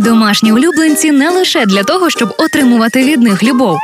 Домашні улюбленці не лише для того, щоб отримувати від них любов,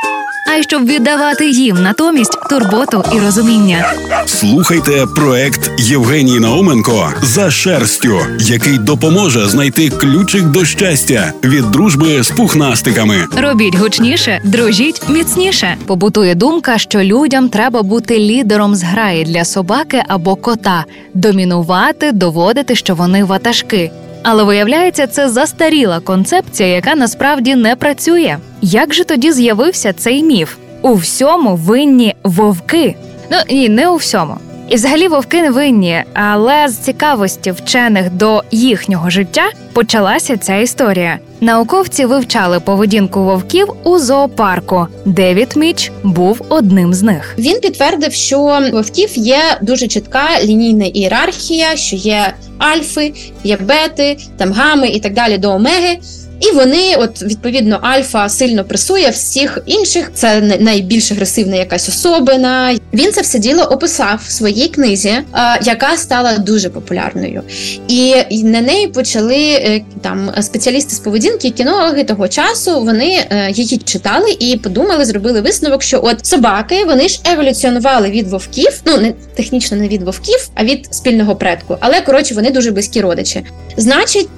а й щоб віддавати їм натомість турботу і розуміння. Слухайте проект Євгенії Науменко за шерстю, який допоможе знайти ключик до щастя від дружби з пухнастиками. Робіть гучніше, дружіть міцніше. Побутує думка, що людям треба бути лідером зграї для собаки або кота, домінувати, доводити, що вони ватажки. Але виявляється, це застаріла концепція, яка насправді не працює. Як же тоді з'явився цей міф? У всьому винні вовки. Ну ні, не у всьому. І взагалі вовки не винні, але з цікавості вчених до їхнього життя почалася ця історія. Науковці вивчали поведінку вовків у зоопарку. Девід Міч був одним з них. Він підтвердив, що вовків є дуже чітка лінійна ієрархія, що є альфи, є бети, там гами і так далі до омеги. І вони, от відповідно, альфа сильно пресує всіх інших. Це най- найбільш агресивна якась особина. Він це все діло описав в своїй книзі, е, яка стала дуже популярною. І на неї почали е, там спеціалісти з поведінки, кінологи того часу. Вони е, її читали і подумали, зробили висновок, що от собаки вони ж еволюціонували від вовків. Ну не технічно не від вовків, а від спільного предку. Але коротше, вони дуже близькі родичі. Значить,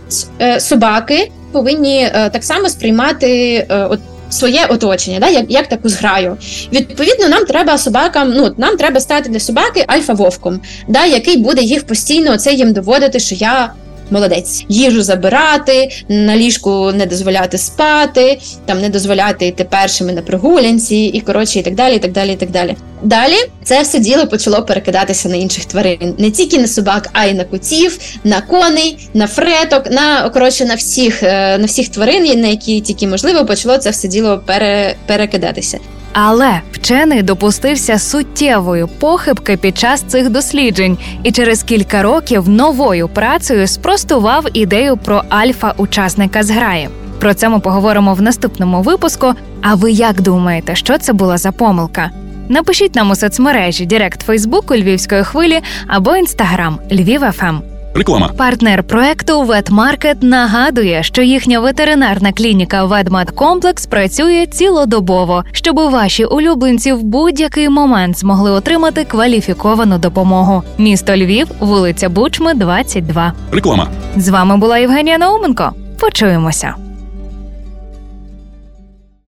собаки повинні е, так само сприймати е, от. Своє оточення, да, як, як таку зграю. Відповідно, нам треба собакам, ну нам треба стати для собаки альфа-вовком, да, який буде їх постійно оце їм доводити, що я молодець. Їжу забирати, на ліжку не дозволяти спати, там не дозволяти йти першими на прогулянці, і коротше, і так далі, і так далі, і так далі. Далі це все діло почало перекидатися на інших тварин, не тільки на собак, а й на котів, на коней, на фреток, на коротше на всіх е, на всіх тварин, на які тільки можливо почало це все діло пере, перекидатися. Але вчений допустився суттєвої похибки під час цих досліджень і через кілька років новою працею спростував ідею про альфа-учасника зграї. Про це ми поговоримо в наступному випуску. А ви як думаєте, що це була за помилка? Напишіть нам у соцмережі Директ Фейсбуку Львівської хвилі або Інстаграм Львів Ем. ФМ. Реклама. Партнер проекту Ветмаркет нагадує, що їхня ветеринарна клініка Ветмедкомплекс працює цілодобово, щоб ваші улюбленці в будь-який момент змогли отримати кваліфіковану допомогу. Місто Львів, вулиця Бучми, 22. Реклама. З вами була Євгенія Науменко. Почуємося.